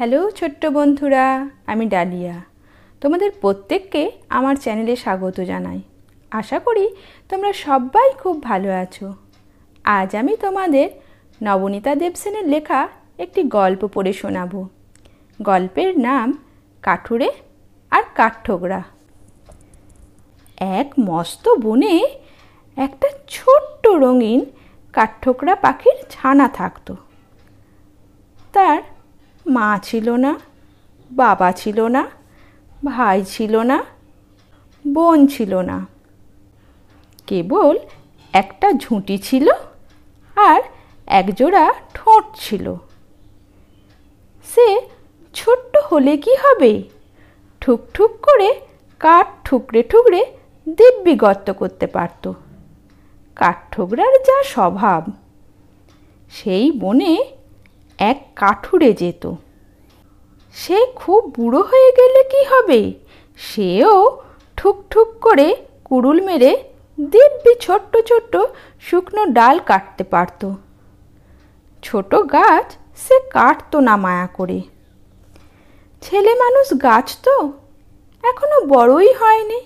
Hello ছোট্ট বন্ধুরা, আমি ডালিয়া। তোমাদের প্রত্যেককে আমার চ্যানেলে স্বাগত জানাই। আশা করি তোমরা সবাই খুব ভালো আছো। আজ আমি তোমাদের নবনীতা দেবসেনের লেখা একটি গল্প পড়ে শোনাবো। গল্পের নাম কাঠুরে আর কাঠঠোকরা। এক মস্ত বনে একটা ছোট্ট রঙিন কাঠঠোকরা পাখির ছানা থাকতো। তার মা ছিল না, বাবা ছিল না, ভাই ছিল না, বোন ছিল না। কেবল একটা ঝুঁটি ছিল আর একজোড়া ঠোঁট ছিল। সে ছোট্ট হলে কি হবে? ঠুক ঠুক করে কাঠ ঠুকরে ঠুকরে দিব্যি গর্ত করতে পারত। কাঠঠোকরার যা স্বভাব, সেই বনে এক কাঠুরে যেত। সে খুব বুড়ো হয়ে গেলে কি হবে? সেও ঠুক ঠুক করে কুড়ুল মেরে দিব্যি ছোট্ট ছোট্ট শুকনো ডাল কাটতে পারত। ছোট গাছ সে কাটতো না মায়া করে। ছেলে মানুষ গাছ তো, এখনও বড়ই হয়নি।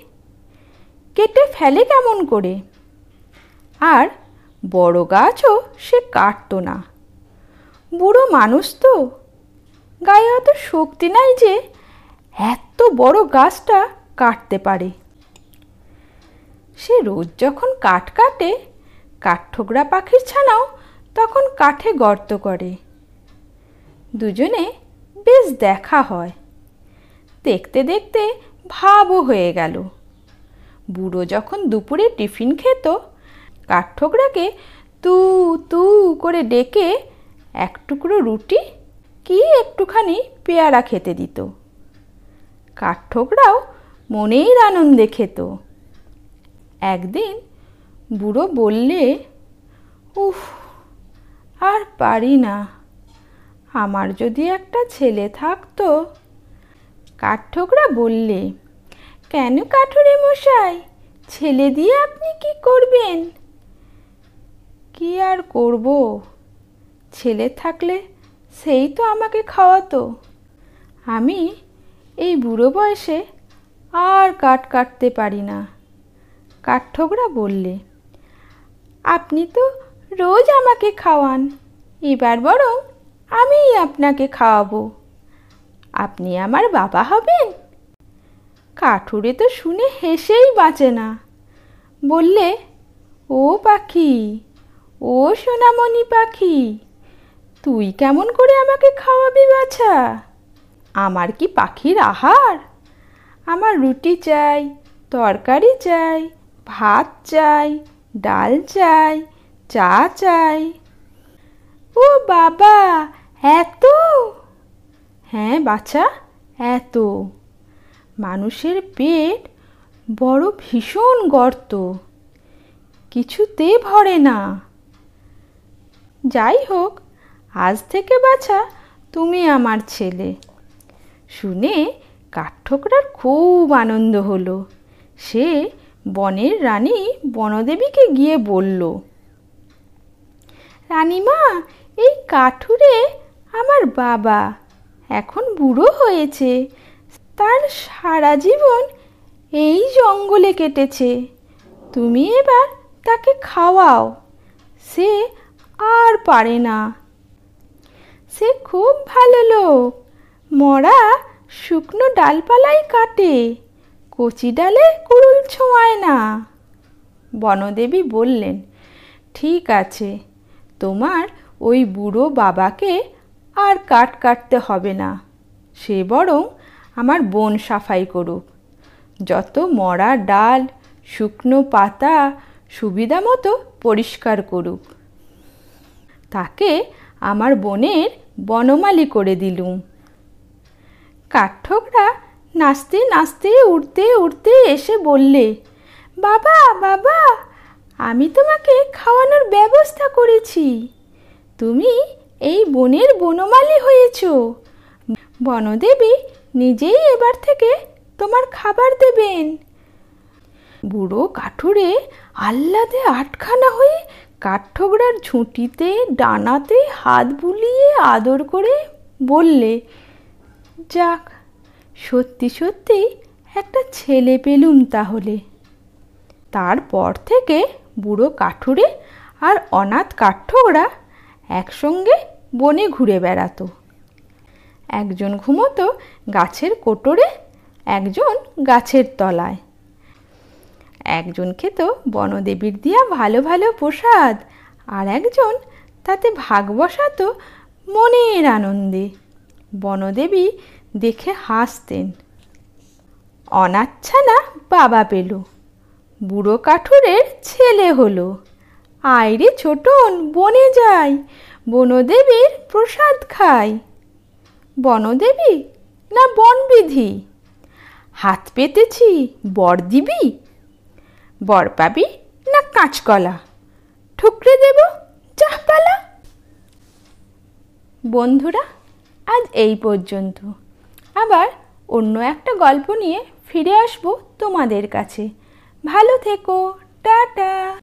কেটে ফেলে কেমন করে? আর বড় গাছও সে কাটতো না। বুড়ো মানুষ তো গায়ে অত শক্তি নাই যে এত বড় গাছটা কাটতে পারে। সে রোজ যখন কাঠ কাটে, কাঠঠোকরা পাখির ছানাও তখন কাঠে গর্ত করে। দুজনে বেশ দেখা হয়। দেখতে দেখতে ভাবও হয়ে গেল। বুড়ো যখন দুপুরে টিফিন খেত, কাঠঠোকরাকে তু তু করে ডেকে এক টুকরো রুটি কি একটুখানি পেয়ারা খেতে দিত। কাঠঠোকরাও মনেই আনন্দে খেত। একদিন বুড়ো বললে, উফ, আর পারি না। আমার যদি একটা ছেলে থাকতো? কাঠঠোকরা বললে, কেন কাঠুরে মশাই, ছেলে দিয়ে আপনি কি করবেন? কি আর করব? ছেলে থাকলে সেই তো আমাকে খাওয়াতো। আমি এই বুড়ো বয়সে আর কাঠ কাটতে পারি না। কাঠঠোকরা বললে, আপনি তো রোজ আমাকে খাওয়ান, এবার বরং আমিই আপনাকে খাওয়াবো। আপনি আমার বাবা হবেন? কাঠুরে তো শুনে হেসেই বাঁচে না। বললে, ও পাখি, ও সোনামণি পাখি তুই কেমন করে আমাকে খাওয়াবি বাছা? আমার কি পাখির আহার? আমার রুটি চাই, তরকারি চাই, ভাত চাই, ডাল চাই, চা চাই। ও বাবা, এত? হ্যাঁ বাছা, এত। মানুষের পেট বড় ভীষণ গর্ত। কিছুতে ভরে না। যাই হোক আজ থেকে বাছা তুমি আমার ছেলে। শুনে কাঠঠোকরার খুব আনন্দ হলো। সে বনের রানী বনদেবীকে গিয়ে বলল, রানীমা, এই কাঠুরে আমার বাবা। এখন বুড়ো হয়েছে। তার সারা জীবন এই জঙ্গলে কেটেছে। তুমি এবার তাকে খাওয়াও। সে আর পারে না। সে খুব ভালো লোক। মরা শুকনো ডালপালাই কাটে, কচি ডালে কুড়ুল ছোঁয়ায় না। বনদেবী বললেন, ঠিক আছে, তোমার ওই বুড়ো বাবাকে আর কাঠ কাটতে হবে না। সে বরং আমার বন সাফাই করুক। যত মরা ডাল, শুকনো পাতা সুবিধা মতো পরিষ্কার করুক। তাকে আমার বনের বনমালি করে দিলুম। কাঠঠোকরা নাচতে নাচতে, উড়তে উড়তে এসে বললে, বাবা বাবা, আমি তোমাকে খাওয়ানোর ব্যবস্থা করেছি। তুমি এই বনের বনমালী হয়েছ। বনদেবী নিজেই এবার থেকে তোমার খাবার দেবেন। বুড়ো কাঠুরে আহ্লাদে আটখানা হয়ে কাঠঠোকরার ঝুঁটিতে ডানাতে হাত বুলিয়ে আদর করে বললে, যাক, সত্যি সত্যি একটা ছেলে পেলুম তাহলে। তারপর থেকে বুড়ো কাঠুরে আর অনাথ কাঠঠোকরা একসঙ্গে বনে ঘুরে বেড়াতো। একজন ঘুমতো গাছের কোটরে, একজন গাছের তলায়। একজন খেত বনদেবীর দিয়া ভালো ভালো প্রসাদ, আর একজন তাতে ভাগ বসাতো মনের আনন্দে। বনদেবী দেখে হাসতেন। অনাচ্ছানা বাবা পেল। বুড়ো কাঠুরের ছেলে হলো। আইরে ছোটন, বনে যাই, বনদেবীর প্রসাদ খাই। বনদেবী, না বনবিধি? হাত পেতেছি, বর দিবি? বর পাবি না কাঁচকলা? ঠুকরে দেব চাহপালা বন্ধুরা, আজ এই পর্যন্ত। আবার অন্য একটা গল্প নিয়ে ফিরে আসব তোমাদের কাছে। ভালো থেকো, টাটা।